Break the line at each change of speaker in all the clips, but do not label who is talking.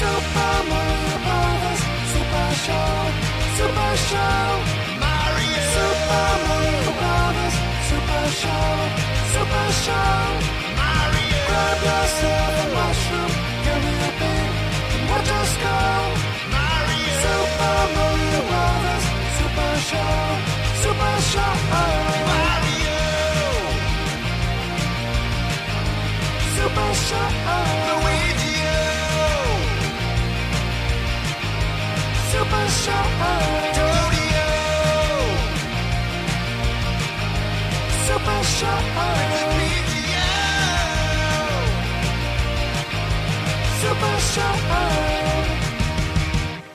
Super Mario Brothers Super Show, Super Show. Mario. Super Mario Brothers Super Show, Super Show. Mario. Grab yourself a mushroom, give me a beat, and watch us go. Mario. Super Mario Brothers Super Show, Super Show. Mario. Super Show.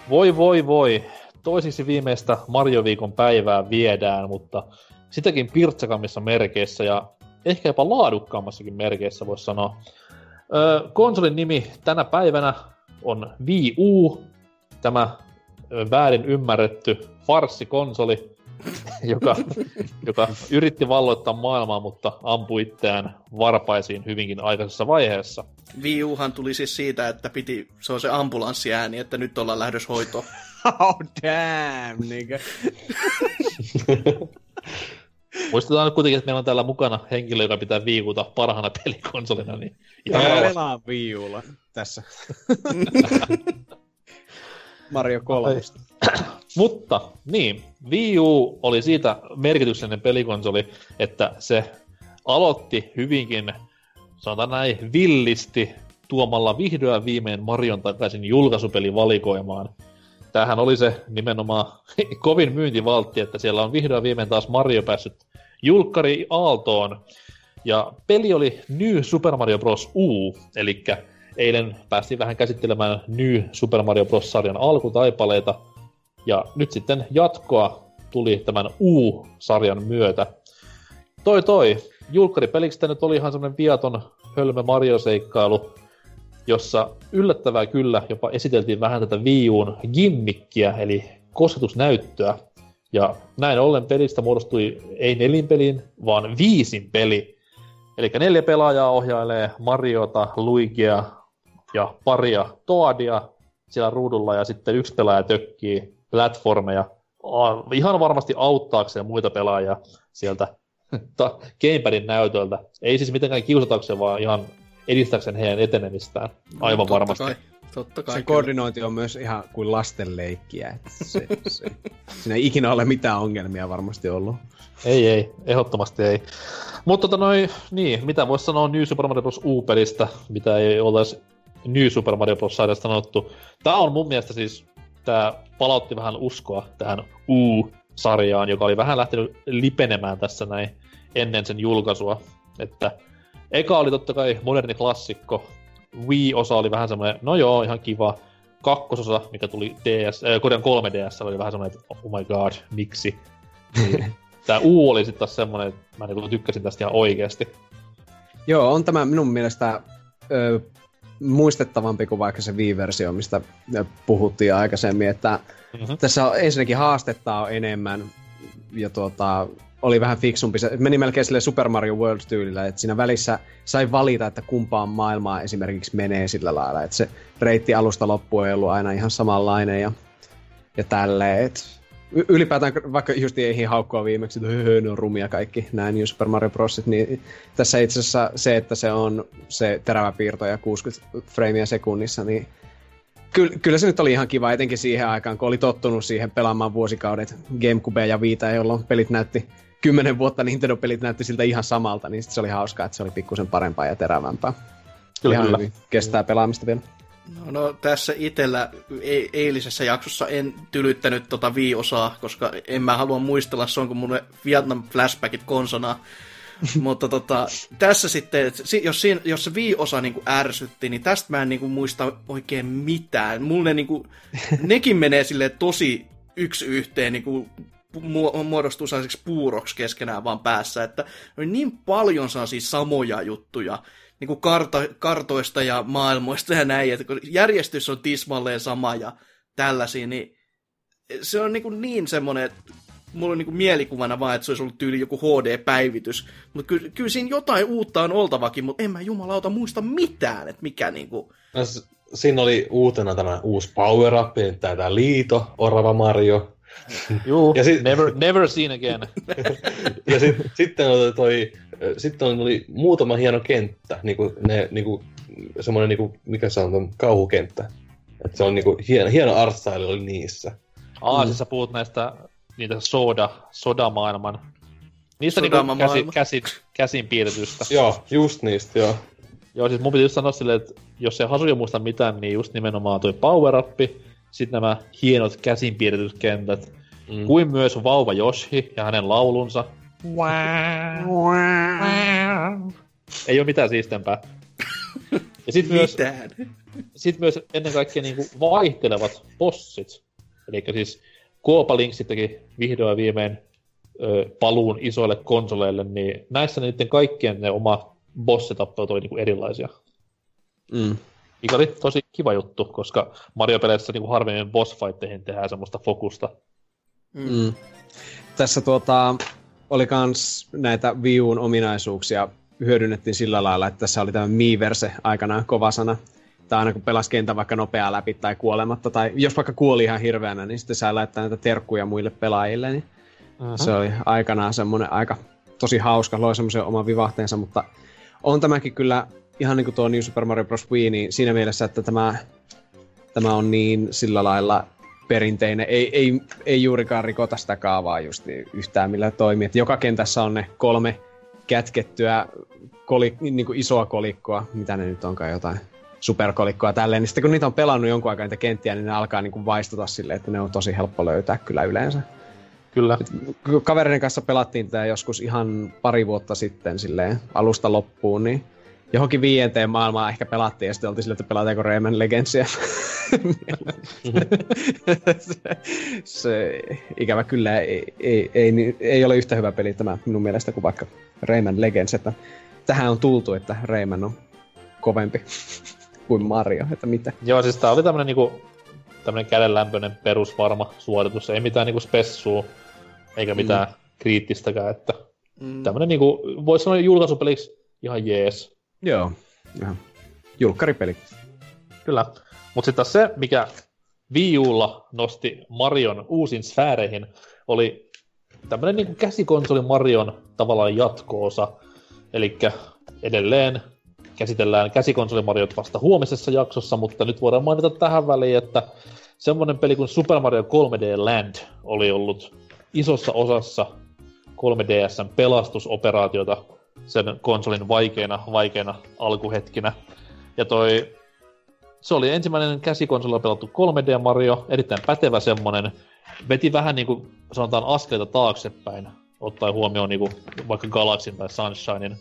Voi voi voi, toisiksi viimeistä Mario-viikon päivää viedään, mutta sitäkin pirtsakammissa merkeissä ja ehkä jopa laadukkaammassakin merkeissä voisi sanoa. Öö, konsolin nimi tänä päivänä on Wii U, tämä väärin ymmärretty farssikonsoli, joka, joka yritti valloittaa maailmaa, mutta ampui itseään varpaisiin hyvinkin aikaisessa vaiheessa.
Wii Uhan tuli siis siitä, että piti, se on se ambulanssiääni, että nyt ollaan lähdössä hoitoon.
Oh damn, nigga.
Muistetaan nyt kuitenkin, että meillä on täällä mukana henkilö, joka pitää viikuta parhaana pelikonsolina, niin ihan
Mä
rauhassa.
pelaan Wii Ulla tässä. Mario 3.
Mutta niin, Wii U oli siitä merkityksellinen pelikonsoli, että se aloitti hyvinkin, sanotaan näin, villisti tuomalla vihdoin viimein Marion takaisin julkaisupelivalikoimaan. Tämähän oli se nimenomaan kovin myyntivaltti, että siellä on vihdoin viimein taas Mario päässyt julkkari Aaltoon. Ja peli oli New Super Mario Bros. U, eli eilen päästiin vähän käsittelemään New Super Mario Bros. sarjan alkutaipaleita, ja nyt sitten jatkoa tuli tämän U-sarjan myötä. Toi toi, julkkaripeliksi nyt oli ihan semmonen viaton hölmö Mario-seikkailu, jossa yllättävää kyllä jopa esiteltiin vähän tätä Wii Uun gimmikkiä, eli kosketusnäyttöä. Ja näin ollen pelistä muodostui ei nelinpelin, vaan viisin peli. Eli neljä pelaajaa ohjailee Mariota, Luigia ja paria Toadia siellä ruudulla, ja sitten yksi pelaaja tökkii platformeja ihan varmasti auttaakseen muita pelaajia sieltä ta- gamepadin näytöltä. Ei siis mitenkään kiusatakseen, vaan ihan edistääkseen heidän etenemistään. Aivan
Totta
varmasti.
Kai, totta kai.
Se
kyllä.
koordinointi on myös ihan kuin lastenleikkiä. että Se, se, siinä ei ikinä ole mitään ongelmia varmasti ollut.
Ei, ei, ehdottomasti ei. Mutta tota noin, niin, mitä voisi sanoa New Super Mario Bros. U-pelistä, mitä ei oltaisi New Super Mario Bros. sarjasta sanottu. Tää on mun mielestä siis, tää palautti vähän uskoa tähän U-sarjaan, joka oli vähän lähtenyt lipenemään tässä näin ennen sen julkaisua. Että eka oli totta kai moderni klassikko, Wii-osa oli vähän semmoinen, no joo, ihan kiva. Kakkososa, mikä tuli DS, äh, Korean 3DS, oli vähän semmoinen, että oh my god, miksi? Niin, Tää U oli sitten taas semmonen, että mä niinku tykkäsin tästä ihan oikeesti.
Joo, on tämä minun mielestä ö, muistettavampi kuin vaikka se Wii-versio, mistä puhuttiin aikaisemmin, että
Mhm.
tässä on ensinnäkin haastetta on enemmän ja tuota, oli vähän fiksumpi. Se meni melkein sille Super Mario World-tyylillä, että siinä välissä sai valita, että kumpaan maailmaan esimerkiksi menee sillä lailla, että se reitti alusta loppuun ei ollut aina ihan samanlainen ja, ja tälleen, ylipäätään vaikka just ei haukkua viimeksi, että höhö, ne on rumia kaikki nämä New Super Mario Brosit, niin tässä itse asiassa se, että se on se terävä piirto ja 60 freimiä sekunnissa, niin Kyllä, kyllä se nyt oli ihan kiva, etenkin siihen aikaan, kun oli tottunut siihen pelaamaan vuosikaudet Gamecube ja Vita, jolloin pelit näytti, kymmenen vuotta Nintendo-pelit näytti siltä ihan samalta, niin sit se oli hauskaa, että se oli pikkusen parempaa ja terävämpää.
Kyllä,
ihan
kyllä.
hyvin kestää pelaamista vielä.
No, no tässä itellä e- eilisessä jaksossa en tylyttänyt tota Wii-osaa, koska en mä halua muistella, se on kuin mun Vietnam flashbackit konsona. Mutta tota, tässä sitten, jos, siinä, jos se Wii-osa niinku ärsytti, niin tästä mä en niinku muista oikein mitään. Mulle niinku, nekin menee sille tosi yksi yhteen niinku, mu- muodostuu sellaiseksi puuroksi keskenään vaan päässä, että niin paljon sellaisia samoja juttuja, niin kuin karta, kartoista ja maailmoista ja näin, että kun järjestys on tismalleen sama ja tällaisia, niin se on niin, kuin niin semmoinen, että mulla on niin kuin mielikuvana vaan, että se olisi ollut tyyli joku HD-päivitys, mutta kyllä, kyllä siinä jotain uutta on oltavakin, mutta en mä jumalauta muista mitään, että mikä niin kuin...
No,
siinä oli uutena tämä uusi Power Up, tämä Liito, Orava Mario.
Juu,
Ja sit-
never, never seen again.
Ja sit, sitten oli toi, sitten oli muutama hieno kenttä, niinku ne, niinku, semmoinen, niinku, mikä se on, kauhukenttä. Et se on niinku, hieno, hieno artstyle oli niissä.
Aa,
Mm.
siis sä puhut näistä niitä soda, sodamaailman. Niistä niinku
Sodama-maailma.
käsi, käsin, käsin piirretystä.
Joo, just niistä, joo.
Joo, siis mun piti just sanoa silleen, että jos ei Hasuja muista mitään, niin just nimenomaan toi Power Up, sitten nämä hienot käsin piirretyt kentät,
Mm.
kuin myös Vauva Yoshi ja hänen laulunsa. Ei ole mitään siistempää. Ja sitten myös,
Mitään.
sit myös ennen kaikkea niinku vaihtelevat bossit. Eli siis Koopa Link sittenkin vihdoin ja viimein ö, paluun isoille konsoleille, niin näissä niiden kaikkien ne oma bossitappelut oli niinku erilaisia.
Mm.
Mikä oli tosi kiva juttu, koska Mario-peleissä niinku harvemmin bossfightteihin tehdään semmoista fokusta.
Mm. Tässä tuota, oli kans näitä Wii Uun ominaisuuksia hyödynnettiin sillä lailla, että tässä oli tämä Miiverse aikanaan kova sana. Tai aina kun pelasi kentän vaikka nopeaa läpi tai kuolematta, tai jos vaikka kuoli ihan hirveänä, niin sitten sai laittaa näitä terkkuja muille pelaajille, niin se oli aikanaan semmoinen aika tosi hauska, loi semmoisen oman vivahteensa, mutta on tämäkin kyllä ihan niin kuin tuo New Super Mario Bros. Wii, niin siinä mielessä, että tämä, tämä on niin sillä lailla perinteinen, ei, ei, ei juurikaan rikota sitä kaavaa just niin yhtään millä toimii. Että joka kentässä on ne kolme kätkettyä koli, niin kuin isoa kolikkoa, mitä ne nyt onkaan jotain superkolikkoa tälleen, niin sitten kun niitä on pelannut jonkun aikaa niitä kenttiä, niin ne alkaa niin kuin vaistuta silleen, että ne on tosi helppo löytää kyllä yleensä
Kyllä.
kun kavereiden kanssa pelattiin tätä joskus ihan pari vuotta sitten silleen alusta loppuun, niin johonkin viienteen maailmaan ehkä pelattiin ja sitten oltiin silleen, että pelataanko Rayman Legendsia. se, se, ikävä kyllä ei, ei, ei, ei, ei, ole yhtä hyvä peli tämä minun mielestä kuin vaikka Rayman Legends, että tähän on tultu, että Rayman on kovempi kuin Mario, että mitä.
Joo, siis tää oli tämmönen niinku, tämmönen kädenlämpöinen perusvarma suoritus. Ei mitään niinku spessua, eikä mitään mm. kriittistäkään, että
Mm.
tämmönen niinku, voisi sanoa julkaisupeliksi ihan jees.
Joo, ihan julkkaripeli.
Kyllä. Mutta sitten se, mikä Wii Ulla nosti Marion uusin sfääreihin, oli tämmönen niinku käsikonsoli Marion tavallaan jatko-osa. Eli edelleen käsitellään käsikonsolimariot vasta huomisessa jaksossa, mutta nyt voidaan mainita tähän väliin, että semmoinen peli kuin Super Mario 3D Land oli ollut isossa osassa 3DSn pelastusoperaatiota sen konsolin vaikeina, vaikeina alkuhetkinä. Ja toi, se oli ensimmäinen käsikonsolilla pelattu 3D Mario, erittäin pätevä semmonen. Veti vähän niinku, sanotaan askeleita taaksepäin, ottaen huomioon niinku vaikka Galaxin tai Sunshinein.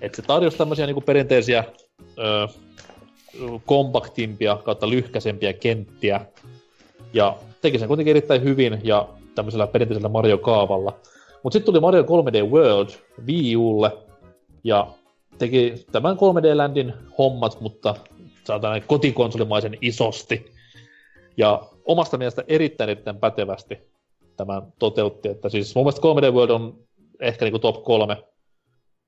Että se tarjosi tämmöisiä niinku perinteisiä ö, kompaktimpia kautta lyhkäisempiä kenttiä. Ja teki sen kuitenkin erittäin hyvin ja tämmöisellä perinteisellä Mario-kaavalla. Mutta sitten tuli Mario 3D World Wii Ulle ja teki tämän 3D Landin hommat, mutta saadaan kotikonsolimaisen isosti. Ja omasta mielestä erittäin erittäin pätevästi tämän toteutti. Että siis mun mielestä 3D World on ehkä niinku top kolme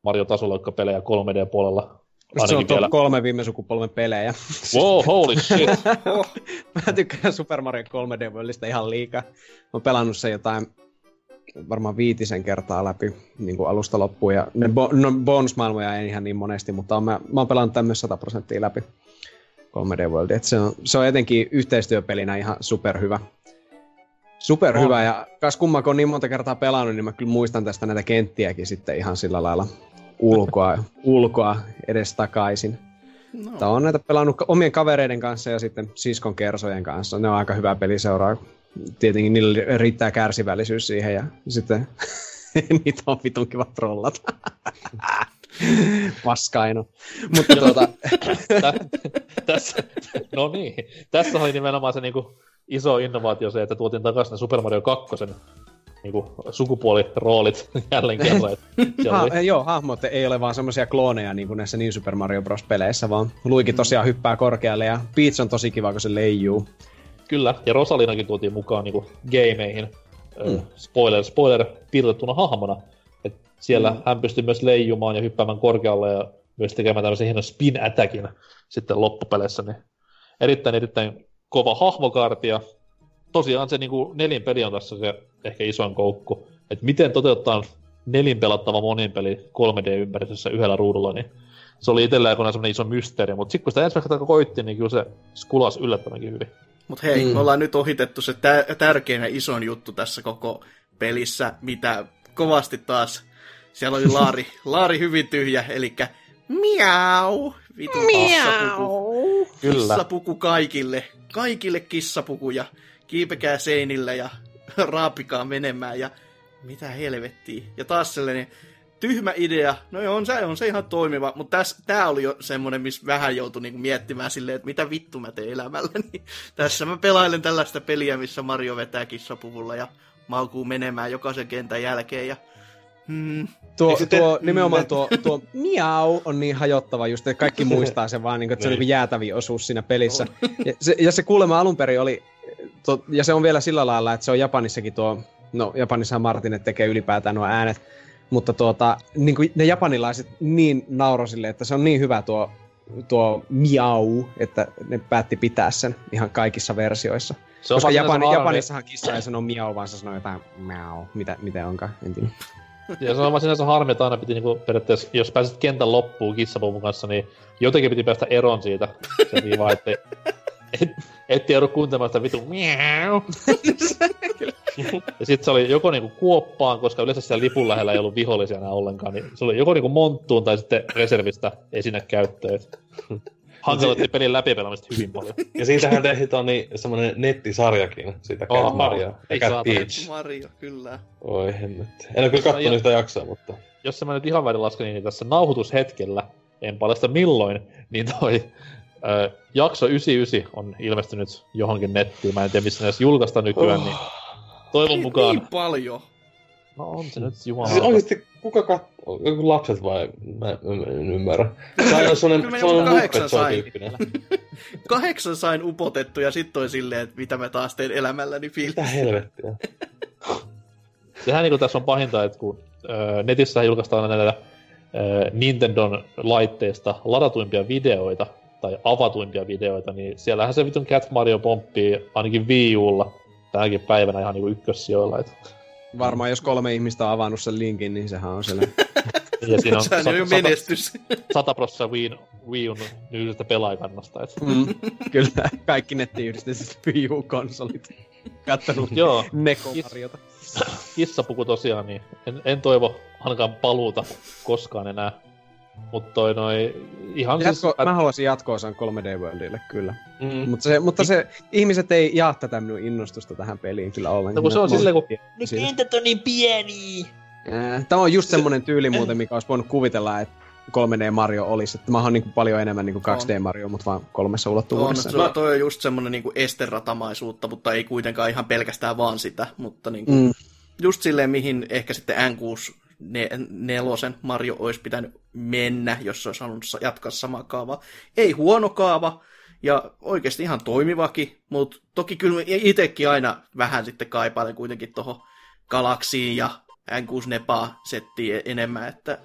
Mario-tasolla pelejä 3D-puolella.
Se on
Ainakin vielä.
top kolme viime sukupolven pelejä.
Wow, holy shit.
Mä tykkään Super Mario 3D Worldista ihan liikaa. Mä oon pelannut sen jotain varmaan viitisen kertaa läpi niin kuin alusta loppuun. Ja ne bo- no, bonus-maailmoja ei ihan niin monesti, mutta on, mä, mä oon pelannut tämän myös 100 prosenttia läpi 3D Worldia. Et se, on, se on etenkin yhteistyöpelinä ihan superhyvä. Superhyvä,
On.
ja kas kumma, kun on niin monta kertaa pelannut, niin mä kyllä muistan tästä näitä kenttiäkin sitten ihan sillä lailla ulkoa, ulkoa edes takaisin.
No.
Tää on näitä pelannut omien kavereiden kanssa ja sitten siskon kersojen kanssa. Ne on aika hyvä peliseuraa. Tietenkin niillä riittää kärsivällisyys siihen ja sitten niitä on vitun kiva trollata. Paskaino. Mutta tuota,
Tä, tässä, no niin, tässä oli nimenomaan se niinku iso innovaatio se, että tuotiin takaisin Super Mario 2 niinku sukupuoliroolit jälleen kerran.
ha,
oli,
joo, hahmot ei ole vaan semmoisia klooneja niin kuin näissä New Super Mario Bros. peleissä, vaan Luigi tosiaan hyppää korkealle ja Peach on tosi kiva, kun se leijuu.
kyllä, ja Rosalinakin tuotiin mukaan niinku gameihin.
Mm.
Mm. Spoiler, spoiler, piirrettuna hahmona. Siellä mm. hän pystyi myös leijumaan ja hyppäämään korkealle ja myös tekemään tämmöisen hienon spin attackin sitten loppupeleissä. Niin erittäin, erittäin kova hahmokaarti ja tosiaan se niin kuin nelin peli on tässä se ehkä isoin koukku. Että miten toteuttaa nelin pelattava monin peli 3D-ympäristössä yhdellä ruudulla, niin se oli itsellä aikoinaan semmoinen iso mysteeri, mutta sitten kun sitä ensimmäistä koitti, niin kyllä se skulas yllättävänkin hyvin.
Mutta hei, mm. me ollaan nyt ohitettu se tä- tärkein ja isoin juttu tässä koko pelissä, mitä kovasti taas, siellä oli Laari, Laari hyvin tyhjä, eli miau, vitu kissapuku.
Kyllä.
Kissapuku kaikille, kaikille kissapukuja, kiipekää seinille ja raapikaa menemään ja mitä helvettiä. Ja taas sellainen tyhmä idea, no joo, on se, on se ihan toimiva, mutta täs, tää oli jo semmonen, missä vähän joutui niinku miettimään silleen, että mitä vittu mä teen elämälläni. Tässä mä pelailen tällaista peliä, missä Mario vetää kissapuvulla ja maukuu menemään jokaisen kentän jälkeen ja Hmm.
Tuo,
Eikö te-
tuo, nimenomaan tuo, tuo miau on niin hajottava just, että kaikki muistaa sen vaan, niin kuin, että se on niin jäätävi osuus siinä pelissä. Ja se, ja se kuulemma alun perin oli, to, ja se on vielä sillä lailla, että se on Japanissakin tuo, no Japanissahan Martinet tekee ylipäätään nuo äänet, mutta tuota, niin kuin ne japanilaiset niin naurosille, että se on niin hyvä tuo, tuo miau, että ne päätti pitää sen ihan kaikissa versioissa.
Se on
Koska Japani, Japanissahan kissa ei sano miau, vaan se sanoo jotain miau, mitä, miten onkaan, en tiedä.
Ja se on vaan sinänsä harmi, että aina piti niinku periaatteessa, jos pääsit kentän loppuun kissapuvun kanssa, niin jotenkin piti päästä eroon siitä. Se viiva, ettei, et, et joudu kuuntelemaan sitä vitu miau. ja sit se oli joko niinku kuoppaan, koska yleensä siellä lipun lähellä ei ollut vihollisia enää ollenkaan, niin se oli joko niinku monttuun tai sitten reservistä esine käyttöön. Hankaloitti pelin läpipelaamista hyvin paljon.
Ja siitähän tehtiin Toni semmonen nettisarjakin, siitä Cat Mario ja
ei
Cat. Peach.
Mario, kyllä.
Oi hemmetti. En ole kyllä kattonut
Ja-
yhtä jaksoa, mutta...
jos mä nyt ihan väärin lasken, niin tässä nauhoitushetkellä, en paljasta milloin, niin toi ö, jakso 99 on ilmestynyt johonkin nettiin. Mä en tiedä, missä ne edes julkaista nykyään, niin toivon
Niin,
mukaan...
niin paljon.
No on se nyt jumala.
Siis oikeesti kuka katsoo? Joku lapset vai? Mä, mä en ymmärrä. Se on sellainen, sellainen
kahdeksan
Show
sain.
tyyppinen.
Kahdeksan sain upotettu ja sitten toi silleen, että mitä mä taas teen elämälläni
Mitä
fiilis.
helvettiä?
Sehän niinku tässä on pahinta, että kun ö, netissä julkaistaan näitä ö, Nintendon laitteista ladatuimpia videoita, tai avatuimpia videoita, niin siellähän se vitun Cat Mario pomppii ainakin Wii Ulla tänäkin päivänä ihan niinku ykkössijoilla. Et,
Varmaan jos kolme ihmistä on avannut sen linkin, niin sehän on siellä.
ja siinä on
Sehän on jo menestys.
100 prosenttia Wii, Wii Un nykyisestä pelaajakannasta. Et.
Mm, kyllä, kaikki nettiyhdisteiset Wii U-konsolit. Kattonut
Joo,
Neko-Mariota.
kissapuku tosiaan, niin en, en toivo ainakaan paluuta koskaan enää. Mutta toi noi, ihan siis...
Jatko, mä haluaisin jatko-osan 3D Worldille, kyllä.
Mm.
Mutta, se, mutta se, ihmiset ei jaa tätä minun innostusta tähän peliin kyllä ollenkaan.
No kun se on
Mä-
silleen, kun
Ne
kentät on niin pieni.
Tämä on just semmonen tyyli muuten, mikä olisi voinut kuvitella, että 3D Mario olisi. Että mä oon niin paljon enemmän niin kuin 2D Mario, mutta vaan kolmessa ulottuvuudessa.
se on, toi on just semmonen niinku esteratamaisuutta, mutta ei kuitenkaan ihan pelkästään vaan sitä, mutta niinku, mm.
Mm.
just silleen, mihin ehkä sitten N6 ne, nelosen Mario olisi pitänyt mennä, jos se olisi halunnut jatkaa samaa kaavaa. Ei huono kaava, ja oikeasti ihan toimivakin, mutta toki kyllä itsekin aina vähän sitten kaipailen kuitenkin tuohon Galaxiin ja N6 Nepaa settiin enemmän, että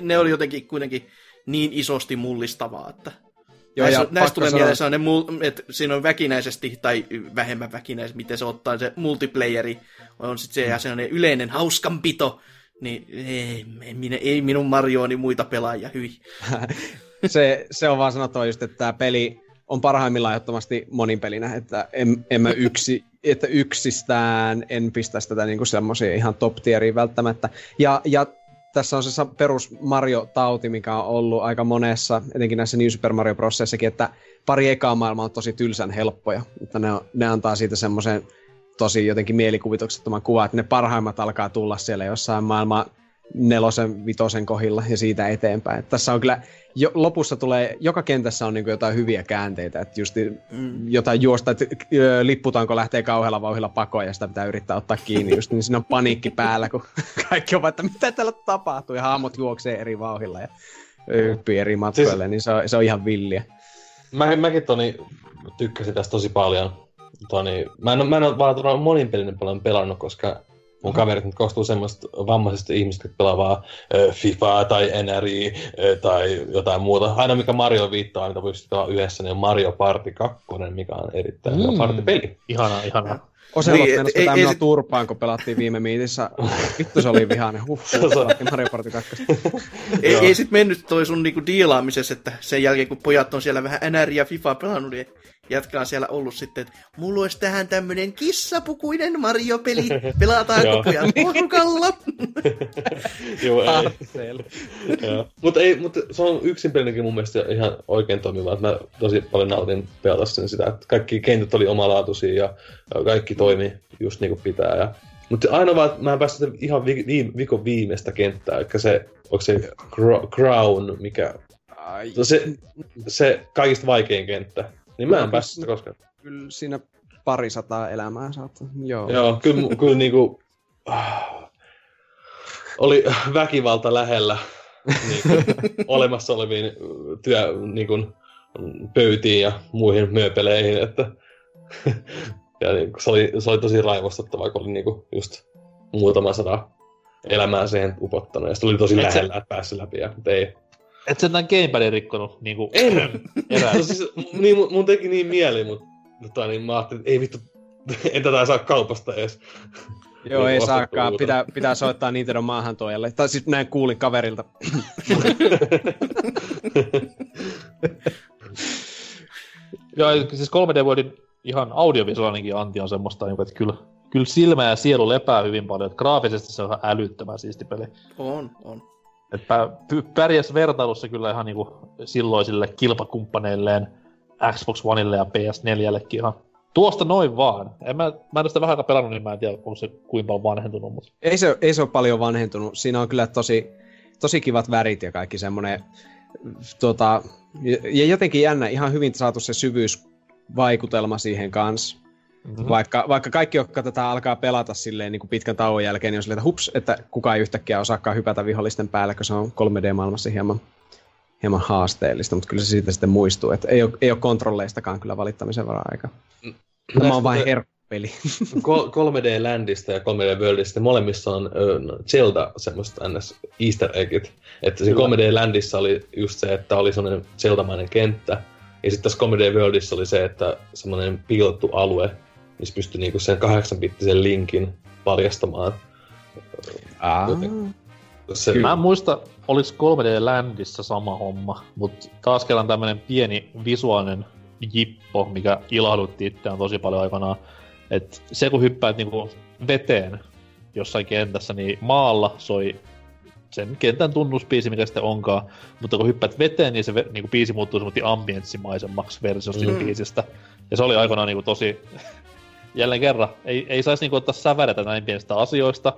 ne, oli jotenkin kuitenkin niin isosti mullistavaa, että
Joo,
näissä,
ja
näissä tulee
sanoa-
mieleen sellainen, mul- että siinä on väkinäisesti tai vähemmän väkinäisesti, miten se ottaa se multiplayeri, on sitten se ja sellainen yleinen hauskanpito, niin ei, ei, minä, ei minun Mariooni muita pelaajia, hyi.
se, se on vaan sanottava just, että tämä peli on parhaimmillaan ehdottomasti moninpelinä, että en, en mä yksi, että yksistään en pistäisi tätä niinku semmoisia ihan top tieriin välttämättä. Ja, ja tässä on se perus Mario-tauti, mikä on ollut aika monessa, etenkin näissä New Super Mario Brosseissakin, että pari ekaa maailmaa on tosi tylsän helppoja, mutta ne, on, ne antaa siitä semmoisen tosi jotenkin mielikuvituksettoman kuvan, että ne parhaimmat alkaa tulla siellä jossain maailman nelosen, vitosen kohdilla ja siitä eteenpäin. Et tässä on kyllä, jo, lopussa tulee, joka kentässä on niinku jotain hyviä käänteitä, että just mm. jotain juosta, että ö, lipputanko lähtee kauhealla vauhilla pakoon ja sitä pitää yrittää ottaa kiinni just, niin siinä on paniikki päällä, kun kaikki on että mitä täällä tapahtuu ja hahmot juoksee eri vauhilla ja hyppii eri matkoille, siis... niin se on, se on ihan villiä.
Mä, mäkin Toni tykkäsin tästä tosi paljon. Toni, mä en, mä en ole vaan monin pelin paljon pelannut, koska mun kaverit nyt koostuu semmoista vammaisista ihmistä, jotka pelaa vaan ö, FIFA tai NRI ö, tai jotain muuta. Aina mikä Mario viittaa, mitä pystyy pelaa yhdessä, niin on Mario Party 2, mikä on erittäin mm. hyvä partipeli.
Ihana, ihana.
Oselot
Niin,
niin, mennäisi
ei- ei sit-
turpaan, kun pelattiin viime miitissä. Vittu se oli vihainen. Huh, huh Mario Party 2.
Ei, ei sit mennyt toi sun niinku diilaamisessa, että sen jälkeen kun pojat on siellä vähän NR ja FIFA pelannut, niin jätkä on siellä ollut sitten, että mulla olisi tähän tämmönen kissapukuinen Mario-peli, pelataan koko ajan porukalla.
Joo, ei. Mutta ei, mutta se on yksin pelinäkin mun mielestä ihan oikein toimiva. Että mä tosi paljon nautin pelata sen sitä, että kaikki kentät oli omalaatuisia ja ja kaikki toimi just niin kuin pitää. Ja... Mutta aina vaan, että mä en sitä ihan vi- viime, viikon viimeistä kenttää, eli se, onko se Crown, mikä,
Ai,
no se, se kaikista vaikein kenttä. Niin mä en päässyt sitä koskaan.
kyllä siinä pari sataa elämää saattaa. Joo.
Joo, kyllä, kyllä niinku, ah, oli väkivalta lähellä niinku, olemassa oleviin työ, niinku, pöytiin ja muihin mööpeleihin, että ja niinku, se, oli, se oli tosi raivostuttavaa, kun oli niinku, just muutama sata elämää siihen upottanut, ja sitten oli tosi
Et se-
lähellä, että pääsi läpi, ja, mutta ei.
Et sä tämän gamepadin rikkonut niinku
En!
erää.
No siis, niin, mun- mun teki niin mieli, mutta tota, niin mä ajattelin, että ei vittu, en tätä saa kaupasta edes.
Joo, ei
Ostettu
saakaan. Pitää, pitää soittaa Nintendo maahantuojalle. Tai siis näin kuulin kaverilta.
Joo, siis 3D Worldin ihan audiovisuaalinenkin anti on semmoista, niinku, että kyllä, kyllä silmä ja sielu lepää hyvin paljon. Että graafisesti se on ihan älyttömän siisti peli.
On, on.
Et pä, py, pärjäs vertailussa kyllä ihan niinku silloisille kilpakumppaneilleen Xbox Oneille ja PS4llekin ihan tuosta noin vaan. En mä, mä en ole sitä vähän aikaa pelannut, niin mä en tiedä, onko se kuinka paljon vanhentunut, mutta
Ei se, ei se ole paljon vanhentunut. Siinä on kyllä tosi, tosi kivat värit ja kaikki semmoinen, tota, ja jotenkin jännä, ihan hyvin saatu se syvyysvaikutelma siihen kanssa. Mm-hmm. Vaikka, vaikka kaikki, jotka tätä alkaa pelata silleen niin kuin pitkän tauon jälkeen, niin on silleen, että hups, että kukaan ei yhtäkkiä osaakaan hypätä vihollisten päälle, kun se on 3D-maailmassa hieman, hieman haasteellista, mutta kyllä se siitä sitten muistuu, että ei ole, ei ole kontrolleistakaan kyllä valittamisen varaa aika. Tämä on vain herppeli.
Kol- 3D Landista ja 3D Worldista, molemmissa on no, Zelda semmoista ns. easter eggit. Että siinä 3D Landissa oli just se, että oli semmoinen Zelda-mainen kenttä. Ja sitten tässä 3D Worldissa oli se, että semmoinen piilottu alue, missä pystyi niinku sen 8-bittisen linkin paljastamaan.
Aa,
Se,
Mä en muista, oliko 3D Landissa sama homma, mutta taas kerran tämmönen pieni visuaalinen jippo, mikä ilahdutti itseään tosi paljon aikanaan. Et se kun hyppäät niinku veteen jossain kentässä, niin maalla soi sen kentän tunnuspiisi, mikä sitten onkaan. Mutta kun hyppäät veteen, niin se ve, niinku biisi muuttuu semmoinen ambientsimaisemmaksi versiosta mm. biisistä. Ja se oli aikanaan niinku tosi... Jälleen kerran, ei, ei saisi niinku ottaa säväretä näin pienistä asioista,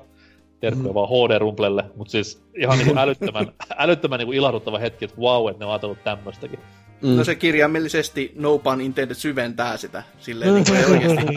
terkkuja mm. vaan HD-rumplelle, mutta siis ihan niinku älyttömän, älyttömän niinku ilahduttava hetki, että vau, että ne on ajatellut tämmöstäkin.
mm.
No se kirjaimellisesti No Pun Intended syventää sitä. Silleen niin kuin oikeasti.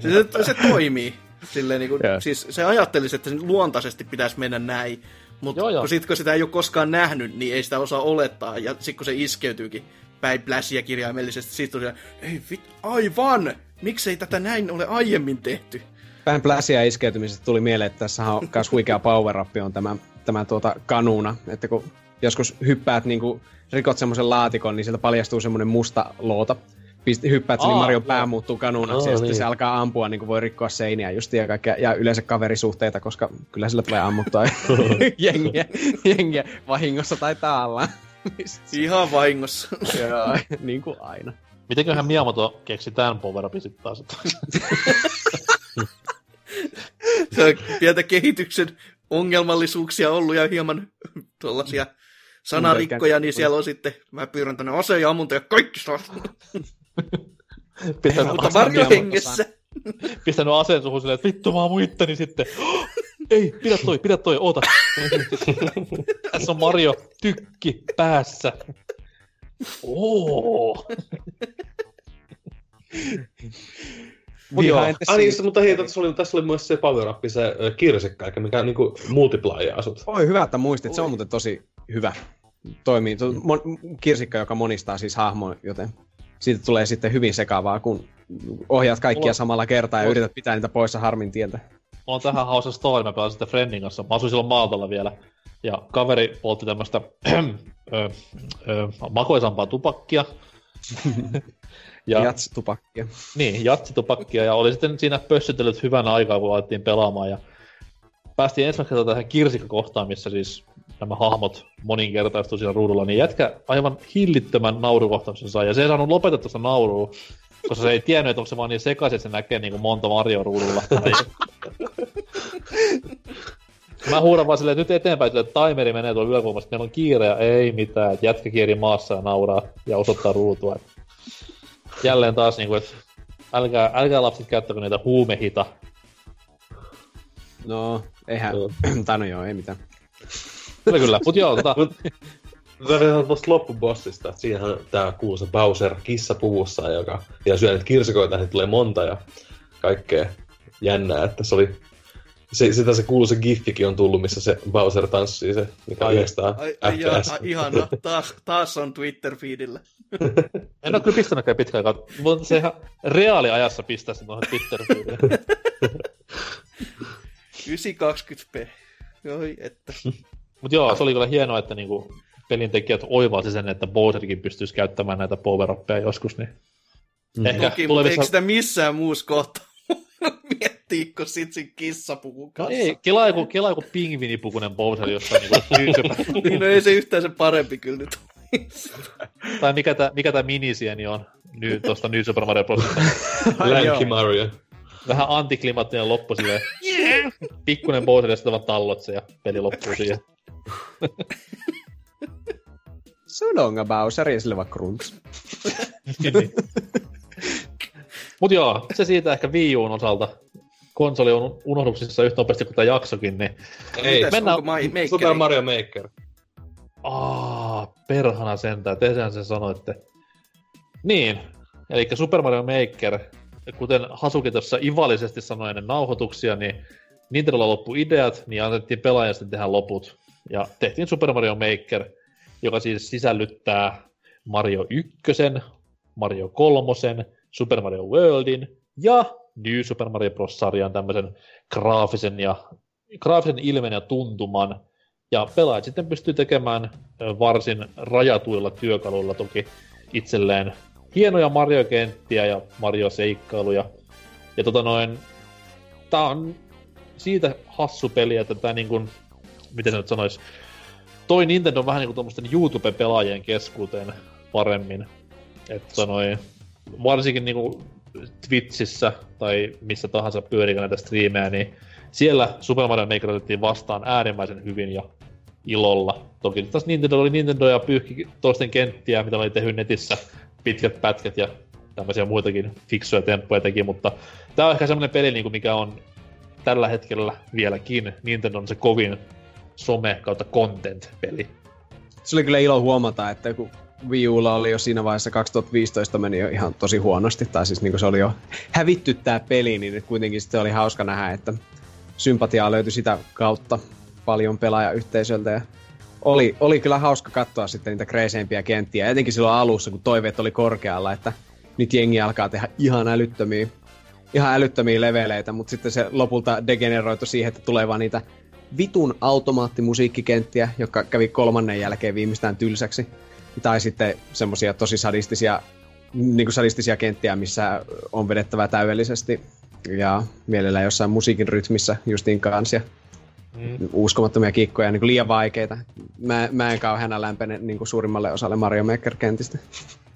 Se, se, toimii. Silleen niin kuin,
Joo.
siis se ajattelisi, että sen luontaisesti pitäisi mennä näin. Mutta
Joo, joo.
kun, sit, kun sitä ei ole koskaan nähnyt, niin ei sitä osaa olettaa. Ja sitten kun se iskeytyykin päin pläsiä kirjaimellisesti, siitä on siellä, ei vit, aivan! Miksei tätä näin ole aiemmin tehty?
Vähän pläsiä iskeytymisestä tuli mieleen, että tässä on myös huikea power up on tämä, tämä tuota kanuna, että kun joskus hyppäät niinku, rikot semmoisen laatikon, niin sieltä paljastuu semmoinen musta loota. Pisti, hyppäät sen, niin Marion pää muuttuu kanuunaksi
Aa,
ja sitten
niin.
se alkaa ampua, niin kuin voi rikkoa seiniä just ja, kaikkea, ja yleensä kaverisuhteita, koska kyllä sillä tulee ammuttua jengiä, jengiä vahingossa tai taalla.
Ihan vahingossa.
Joo, niin kuin aina.
Mitenköhän Miyamoto keksi tämän power upin taas?
se on pientä kehityksen ongelmallisuuksia ollut ja hieman tuollaisia sanarikkoja, niin siellä on sitten, mä pyydän tänne aseen ja ammunta ja kaikki saa.
Pistänyt,
Mutta varjohengessä.
pistänyt aseen suhun silleen, että vittu mä oon itteni sitten. Ei, pidä toi, pidä toi, oota. Tässä on Mario tykki päässä. Oo.
Mut joo. Ah, niin, se- mutta hei, tässä oli, tässä oli myös se power up, se kirsikka, eikä mikä niinku multiplayer asut.
Oi, hyvä, että muistit. Se on muuten tosi hyvä. Toimii. Tuo mon- kirsikka, joka monistaa siis hahmoa, joten siitä tulee sitten hyvin sekavaa, kun ohjaat kaikkia
Mulla-
samalla kertaa ja
mulla-
yrität pitää niitä poissa harmin tieltä.
on tähän hauska story, mä pelasin sitä Friendin kanssa. Mä asuin silloin Maaltalla vielä. Ja kaveri poltti tämmöstä ö, ö, makoisampaa tupakkia.
Ja... Jats-tupakkia.
Niin, jatsitupakkia. Ja oli sitten siinä pössytellyt hyvän aikaa, kun alettiin pelaamaan. Ja päästiin ensimmäisenä tähän kirsikkakohtaan, missä siis nämä hahmot moninkertaistuu siinä ruudulla, niin jätkä aivan hillittömän naurukohtauksen sai. Ja se ei saanut lopetettua sitä naurua, koska se ei tiennyt, että onko se vaan niin sekaisin, että se näkee niin kuin monta Mario ruudulla. Mä huudan vaan silleen, että nyt eteenpäin, että timeri menee tuolla yläkulmassa, meillä on kiire ja ei mitään, että jätkä kieri maassa ja nauraa ja osoittaa ruutua. Jälleen taas niinku, että älkää, älkää lapset käyttäkö niitä huumehita.
No, eihän, tai no joo, ei mitään.
Kyllä kyllä, mut joo, tota...
Tarvitaan tuosta loppubossista, että siinähän tää kuusa Bowser kissapuvussa, joka ja syö niitä kirsikoita, niin tulee monta ja kaikkea jännää, että se oli se, sitä se kuuluisa giffikin on tullut, missä se Bowser tanssii se, mikä ai, yhdestää
ai, ai, ai, ihana, taas, taas on Twitter-feedillä.
en ole kyllä pistänytkään pitkään aikaa, mutta se ihan reaaliajassa pistää sen tuohon Twitter-feedille.
920p. Oi, että.
Mut joo, se oli kyllä hienoa, että niinku pelintekijät oivalsi sen, että Bowserkin pystyisi käyttämään näitä power joskus, niin
mm. ehkä Toki, tulevissa... eikö sitä missään muussa kohtaa miettii, kun sit siinä kissapuvun kanssa.
No ei, kelaa joku, kelaa joku pingvinipukunen Bowser jossain
niinku niin, no ei se yhtään se parempi kyllä nyt
Tai mikä tää, mikä tää minisieni on nyt tosta New Super Mario Bros.
Lanky Mario.
Vähän antiklimaattinen loppu silleen. Yeah! Pikkunen Bowser ja sitten vaan tallot se ja peli loppuu siihen.
Sudonga Bowser ja sille vaan Krunks.
niin. Mut joo, se siitä ehkä Wii Uun osalta. Konsoli on unohduksissa yhtä nopeasti kuin tämä jaksokin, niin...
Ei, Mites, mennään... onko Maker? Super Mario Maker.
Aa, perhana sentään, tehän sen sanoitte. Niin, eli Super Mario Maker, kuten Hasuki tuossa ivallisesti sanoi ennen nauhoituksia, niin Nintendolla loppu ideat, niin annettiin pelaajan sitten tehdä loput. Ja tehtiin Super Mario Maker, joka siis sisällyttää Mario 1, Mario 3, Super Mario Worldin ja New Super Mario Bros-sarjan tämmöisen graafisen, ja, graafisen ilmen ja tuntuman. Ja pelaajat sitten pystyy tekemään varsin rajatuilla työkaluilla toki itselleen hienoja Mario-kenttiä ja Mario-seikkailuja. Ja tota noin, tää on siitä hassu peli, että tää niin kuin, miten se nyt sanois, toi Nintendo vähän niinku tuommoisten YouTube-pelaajien keskuuteen paremmin. Että tota noin, varsinkin niinku Twitchissä tai missä tahansa pyörikö näitä striimejä, niin siellä Super Mario Maker otettiin vastaan äärimmäisen hyvin ja ilolla. Toki taas Nintendo oli Nintendo ja pyyhki toisten kenttiä, mitä oli tehnyt netissä, pitkät pätkät ja tämmöisiä muitakin fiksuja temppuja teki, mutta tämä on ehkä semmoinen peli, niin kuin mikä on tällä hetkellä vieläkin Nintendo on se kovin some kautta content-peli.
Se oli kyllä ilo huomata, että kun Wii Ulla oli jo siinä vaiheessa 2015 meni jo ihan tosi huonosti, tai siis niin se oli jo hävitty tämä peli, niin kuitenkin sitten oli hauska nähdä, että sympatiaa löytyi sitä kautta paljon pelaajayhteisöltä. Ja oli, oli kyllä hauska katsoa sitten niitä kreiseimpiä kenttiä, etenkin silloin alussa, kun toiveet oli korkealla, että nyt jengi alkaa tehdä ihan älyttömiä, ihan älyttömiä leveleitä, mutta sitten se lopulta degeneroitu siihen, että tulee vaan niitä vitun automaattimusiikkikenttiä, jotka kävi kolmannen jälkeen viimeistään tylsäksi. Tai sitten semmoisia tosi sadistisia, niin kuin sadistisia kenttiä, missä on vedettävä täydellisesti ja mielellään jossain musiikin rytmissä justiin kanssa. Mm. Uskomattomia kikkoja, niin kuin liian vaikeita. Mä, mä en kauheana lämpene niin kuin suurimmalle osalle Mario Maker-kentistä.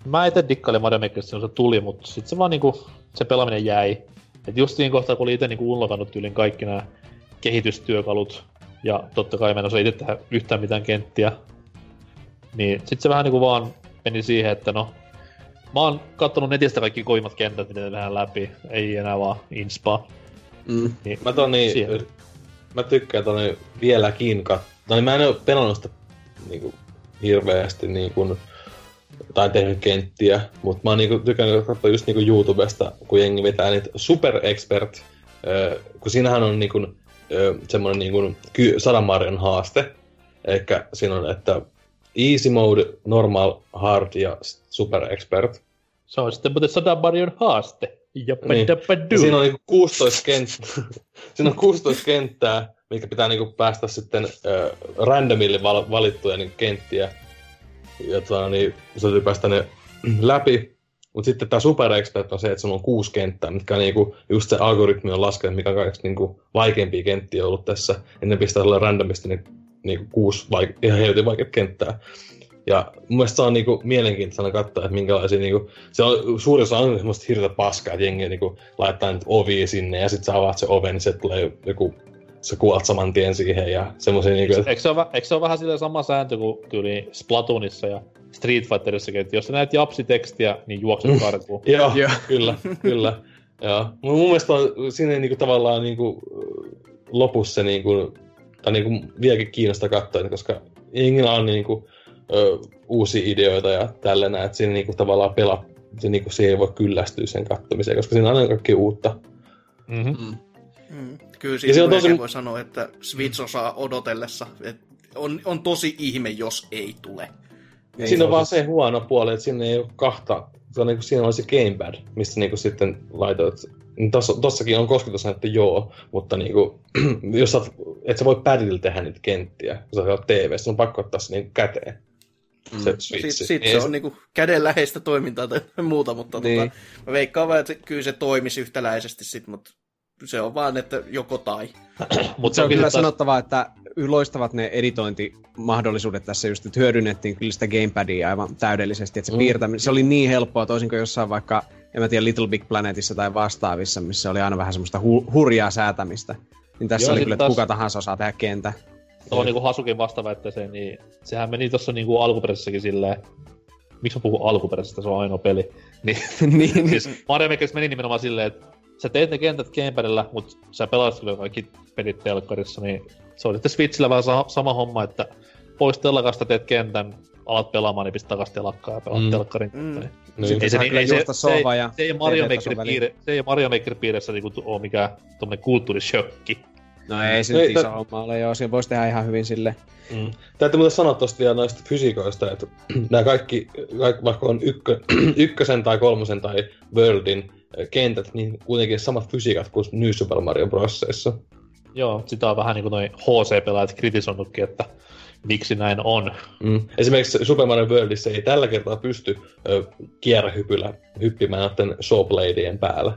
Mä itse dikkailin Mario Makerista, se tuli, mutta sitten se vaan niinku, se pelaaminen jäi. Et just siinä kohtaa, kun oli itse niinku unlokannut tyylin kaikki nämä kehitystyökalut, ja totta kai mä en osaa itse tehdä yhtään mitään kenttiä, niin sit se vähän niinku vaan meni siihen, että no, mä oon kattonut netistä kaikki kovimmat kentät, mitä tehdään läpi, ei enää vaan inspa.
Mm. Niin, mä ton niin, mä tykkään tonne vieläkin kat... No niin mä en oo pelannut sitä niinku hirveästi niinku, tai tehnyt kenttiä, mutta mä oon niinku tykännyt katsoa just niinku YouTubesta, kun jengi vetää niitä Super Expert, äh, kun siinähän on niinku semmoinen niin kuin sadan haaste. Eli siinä on, että easy mode, normal, hard ja super expert.
Se on sitten muuten sadan Marion haaste. Jappa
Niin. Ja siinä on niinku 16 kenttää, siinä on 16 kenttää, mikä pitää niinku päästä sitten äh, randomille val- valittuja niinku kenttiä. Ja tota, niin, se täytyy päästä ne läpi. Mutta sitten tämä Super Expert on se, että sulla on kuusi kenttää, mitkä niinku, just se algoritmi on laskenut, mikä on kaikista niinku, vaikeimpia kenttiä ollut tässä. Ja ne pistää sulle randomisti ne niinku, kuusi vaike- ihan helvetin vaikeat kenttää. Ja mun mielestä se on niinku mielenkiintoista katsoa, että minkälaisia niinku, se on suurin osa on semmoista hirveä paskaa, että jengi niinku laittaa nyt ovia sinne ja sitten sä avaat se oven, niin se tulee joku, sä kuolet saman tien siihen ja semmoisia niinku, että
Eikö se, ole, eikö se ole vähän silleen sama sääntö kuin tyyli Splatoonissa ja Street Fighterissakin, että jos sä näet japsitekstiä, niin juokset karkuun.
Joo,
Joo.
kyllä, kyllä. Joo. Mun mun mielestä on, siinä ei niinku tavallaan niinku, lopussa niinku, tai niinku vieläkin kiinnostaa katsoa, koska jengillä on niinku, ö, uusia ideoita ja tällainen, että siinä niinku tavallaan pelaa, se niinku, siihen ei voi kyllästyä sen katsomiseen, koska siinä on aina kaikkea uutta.
Mm-hmm.
Mm. Kyllä
Ja
siinä tosi... voi sanoa, että Switch osaa odotellessa. Et on, on tosi ihme, jos ei tule.
Ei
siinä on vaan se huono puoli, että siinä ei ole kahta, se on niinku, siinä on se gamepad, mistä niinku sitten laitoit, niin tossa, tossakin on kosketusnäyttö joo, mutta niinku, jos sä, oot- et sä voi padilla tehdä niitä kenttiä, kun sä oot TV, on pakko ottaa se niinku käteen. Se
Sitten sit
Niin
se
ei
on niinku kädenläheistä toimintaa tai muuta, mutta
Niin.
tota, mä veikkaan vaan, että se- kyllä se toimisi yhtäläisesti sit, mutta se on vaan, että joko tai.
Mutta
Se on kyllä
taas-
sanottava, että loistavat ne editointimahdollisuudet tässä just, että hyödynnettiin kyllä sitä gamepadia aivan täydellisesti, että se
Mm.
piirtäminen, se oli niin helppoa toisin kuin jossain vaikka, en mä tiedä, Little Big Planetissa tai vastaavissa, missä oli aina vähän semmoista hu- hurjaa säätämistä. Niin tässä
Joo,
oli kyllä, että
taas-
kuka tahansa osaa tehdä kentän.
Tuohon niinku Hasukin vastaväitteeseen, niin sehän meni tuossa niinku alkuperäisessäkin silleen, miksi mä puhun alkuperäisestä, se on ainoa peli. Niin,
niin,
siis Mario Makerissa meni nimenomaan silleen, että sä teet ne kentät gamepadilla, mutta sä pelaat kyllä kaikki pelit telkkarissa, niin se on sitten Switchillä vähän sa- sama homma, että pois telkasta teet kentän, alat pelaamaan, niin pistät takas telakkaa ja pelaat
Mm.
telkkarin.
Mm.
Mm.
Niin.
Sitten
Ei se,
saa
niin- ei se, se,
ja
se ei Mario Maker piire, se ei Mario Maker piirissä niinku tu- oo mikään tommonen kulttuurishokki.
No ei se nyt iso homma ole, joo, siinä voisi tehdä ihan hyvin sille.
Mm. Täytyy muuten sanoa tosta vielä noista fysiikoista, että nämä kaikki, kaikki vaikka on ykkö, ykkösen tai kolmosen tai Worldin kentät, niin kuitenkin samat fysiikat kuin New Super Mario Brosseissa.
Joo, sitä on vähän niinku noin HC-pelaajat kritisoinutkin, että miksi näin on.
Mm. Esimerkiksi Super Mario Worldissa ei tällä kertaa pysty ö, kierrähypyllä hyppimään noiden showbladien päällä.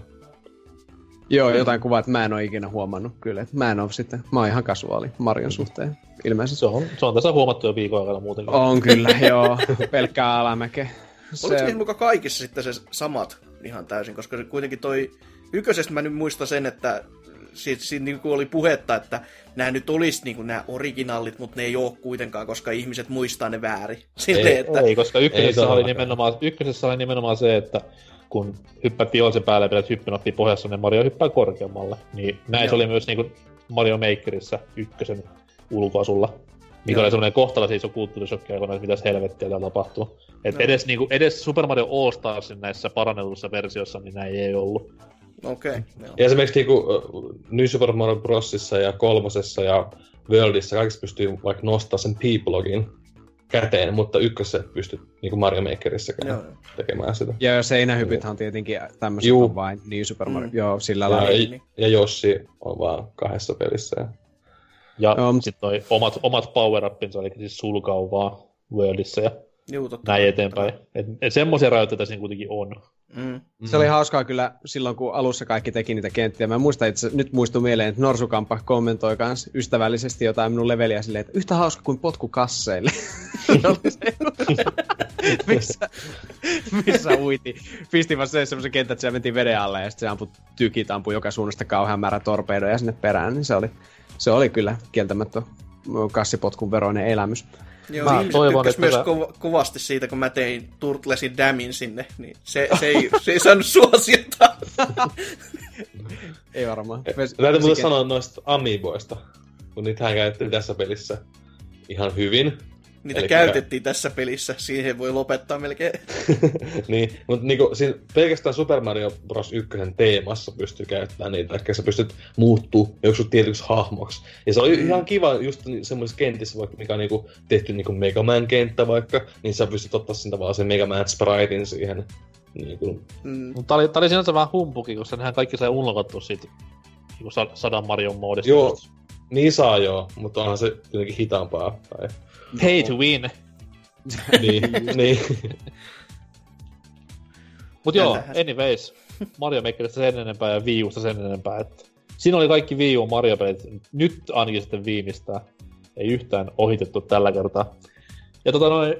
Joo, jotain kuvaa, että mä en ole ikinä huomannut kyllä. Että mä en ole sitten, mä oon ihan kasuaali Marion suhteen ilmeisesti.
Se on, se on tässä huomattu jo viikon aikana muutenkin.
On kyllä, joo. Pelkkää alamäkeä.
Oliko niissä muka kaikissa sitten se samat ihan täysin, koska se kuitenkin toi ykkösestä mä nyt muistan sen, että siitä, siitä niin oli puhetta, että nämä nyt olisi niin nämä originaalit, mutta ne ei ole kuitenkaan, koska ihmiset muistaa ne väärin. Silleen,
Ei,
että
Ei, koska ykkösessä,
Ei
oli nimenomaan, ykkösessä oli nimenomaan se, että kun hyppäät vihollisen päälle ja pidät hyppynappi pohjassa, niin Mario hyppää korkeammalle. Niin näin se oli myös niinku Mario Makerissa ykkösen ulkoasulla. Mikä
Joo.
oli semmoinen kohtala siis iso kulttuurishokki aikana, että mitäs helvettiä täällä tapahtuu. Et edes, niinku, edes Super Mario All Starsin näissä parannetuissa versioissa, niin näin ei ollut.
Okei. Okay,
Ja esimerkiksi niinku, New Super Mario Brosissa ja kolmosessa ja Worldissa kaikissa pystyy vaikka nostaa sen P-blogin käteen, mutta ykkössä et pysty niin kuin Mario Makerissäkään
Joo.
tekemään sitä.
Ja seinähypythän on tietenkin tämmöiset
Juu.
on vain New Super Mario.
Mm.
Joo, sillä
Ja,
lailla.
ja Jossi on vaan kahdessa pelissä. Ja...
Ja
mut-
sitten toi omat, omat power-upinsa, eli siis sulkauvaa Worldissa ja
Juu, totta.
näin eteenpäin. Et, et semmoisia rajoitteita siinä kuitenkin on.
Mm.
Se oli hauskaa kyllä silloin, kun alussa kaikki teki niitä kenttiä. Mä muistan itse, nyt muistuu mieleen, että Norsukampa kommentoi kans ystävällisesti jotain minun leveliä silleen, että yhtä hauska kuin potku kasseille. Se, missä, missä uiti. Pisti vaan se semmoisen kentän, että siellä mentiin veden alle ja sitten se ampui tykit, ampui joka suunnasta kauhean määrä torpedoja sinne perään. Niin se oli, se oli kyllä kieltämättä kassipotkun veroinen elämys.
Joo,
Mä
ihmiset
toivon,
tykkäs
että
myös kova, kovasti siitä, kun mä tein Turtlesin damin sinne, niin se, se, ei, se ei saanut suosiota.
Ei varmaan.
Täytyy muuten sanoa noista Amiiboista, kun niitähän käytettiin tässä pelissä ihan hyvin.
Niitä
Eli
käytettiin tässä pelissä, siihen voi lopettaa melkein.
niin, mutta niinku, siinä pelkästään Super Mario Bros. 1 teemassa pystyy käyttämään niitä, että sä pystyt muuttuu joku tietyksi hahmoksi. Ja se oli
Mm.
ihan kiva just semmoisessa kentissä, vaikka mikä on niinku tehty niinku Mega Man-kenttä vaikka, niin sä pystyt ottaa sen tavallaan sen Mega Man spritein siihen Niin kuin,
Mutta tää oli, tää oli sinänsä vähän humpuki, koska nehän kaikki sai unlockattua siitä niin sa- sadan Marion moodista.
Joo. niin saa joo, mutta onhan se jotenkin hitaampaa. Tai,
Pay to win.
niin, niin.
Mut joo, anyways. Mario Makerista sen enempää ja Wii Usta sen enempää. Että siinä oli kaikki Wii U Mario-pelit. Nyt ainakin sitten viimeistään. Ei yhtään ohitettu tällä kertaa. Ja tota noin,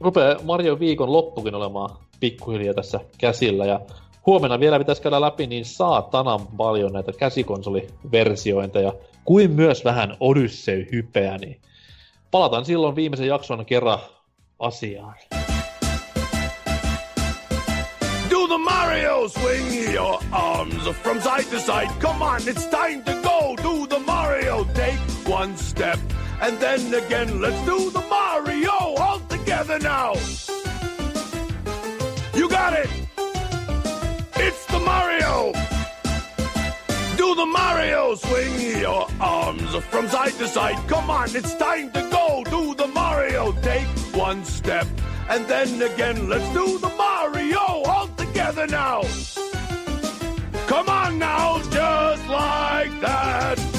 rupee Mario viikon loppukin olemaan pikkuhiljaa tässä käsillä. Ja huomenna vielä pitäisi käydä läpi niin saatanan paljon näitä käsikonsoliversiointeja, kuin myös vähän Odyssey-hypeä, niin palataan silloin viimeisen jakson kerran asiaan.
Do the Mario swing your arms from side to side. Come on, it's time to go. Do the Mario. Take one step and then again. Let's do the Mario all together now. You got it. It's the Mario. Do the Mario, swing your arms from side to side. Come on, it's time to go. Do the Mario, take one step. And then again, let's do the Mario all together now. Come on now, just like that.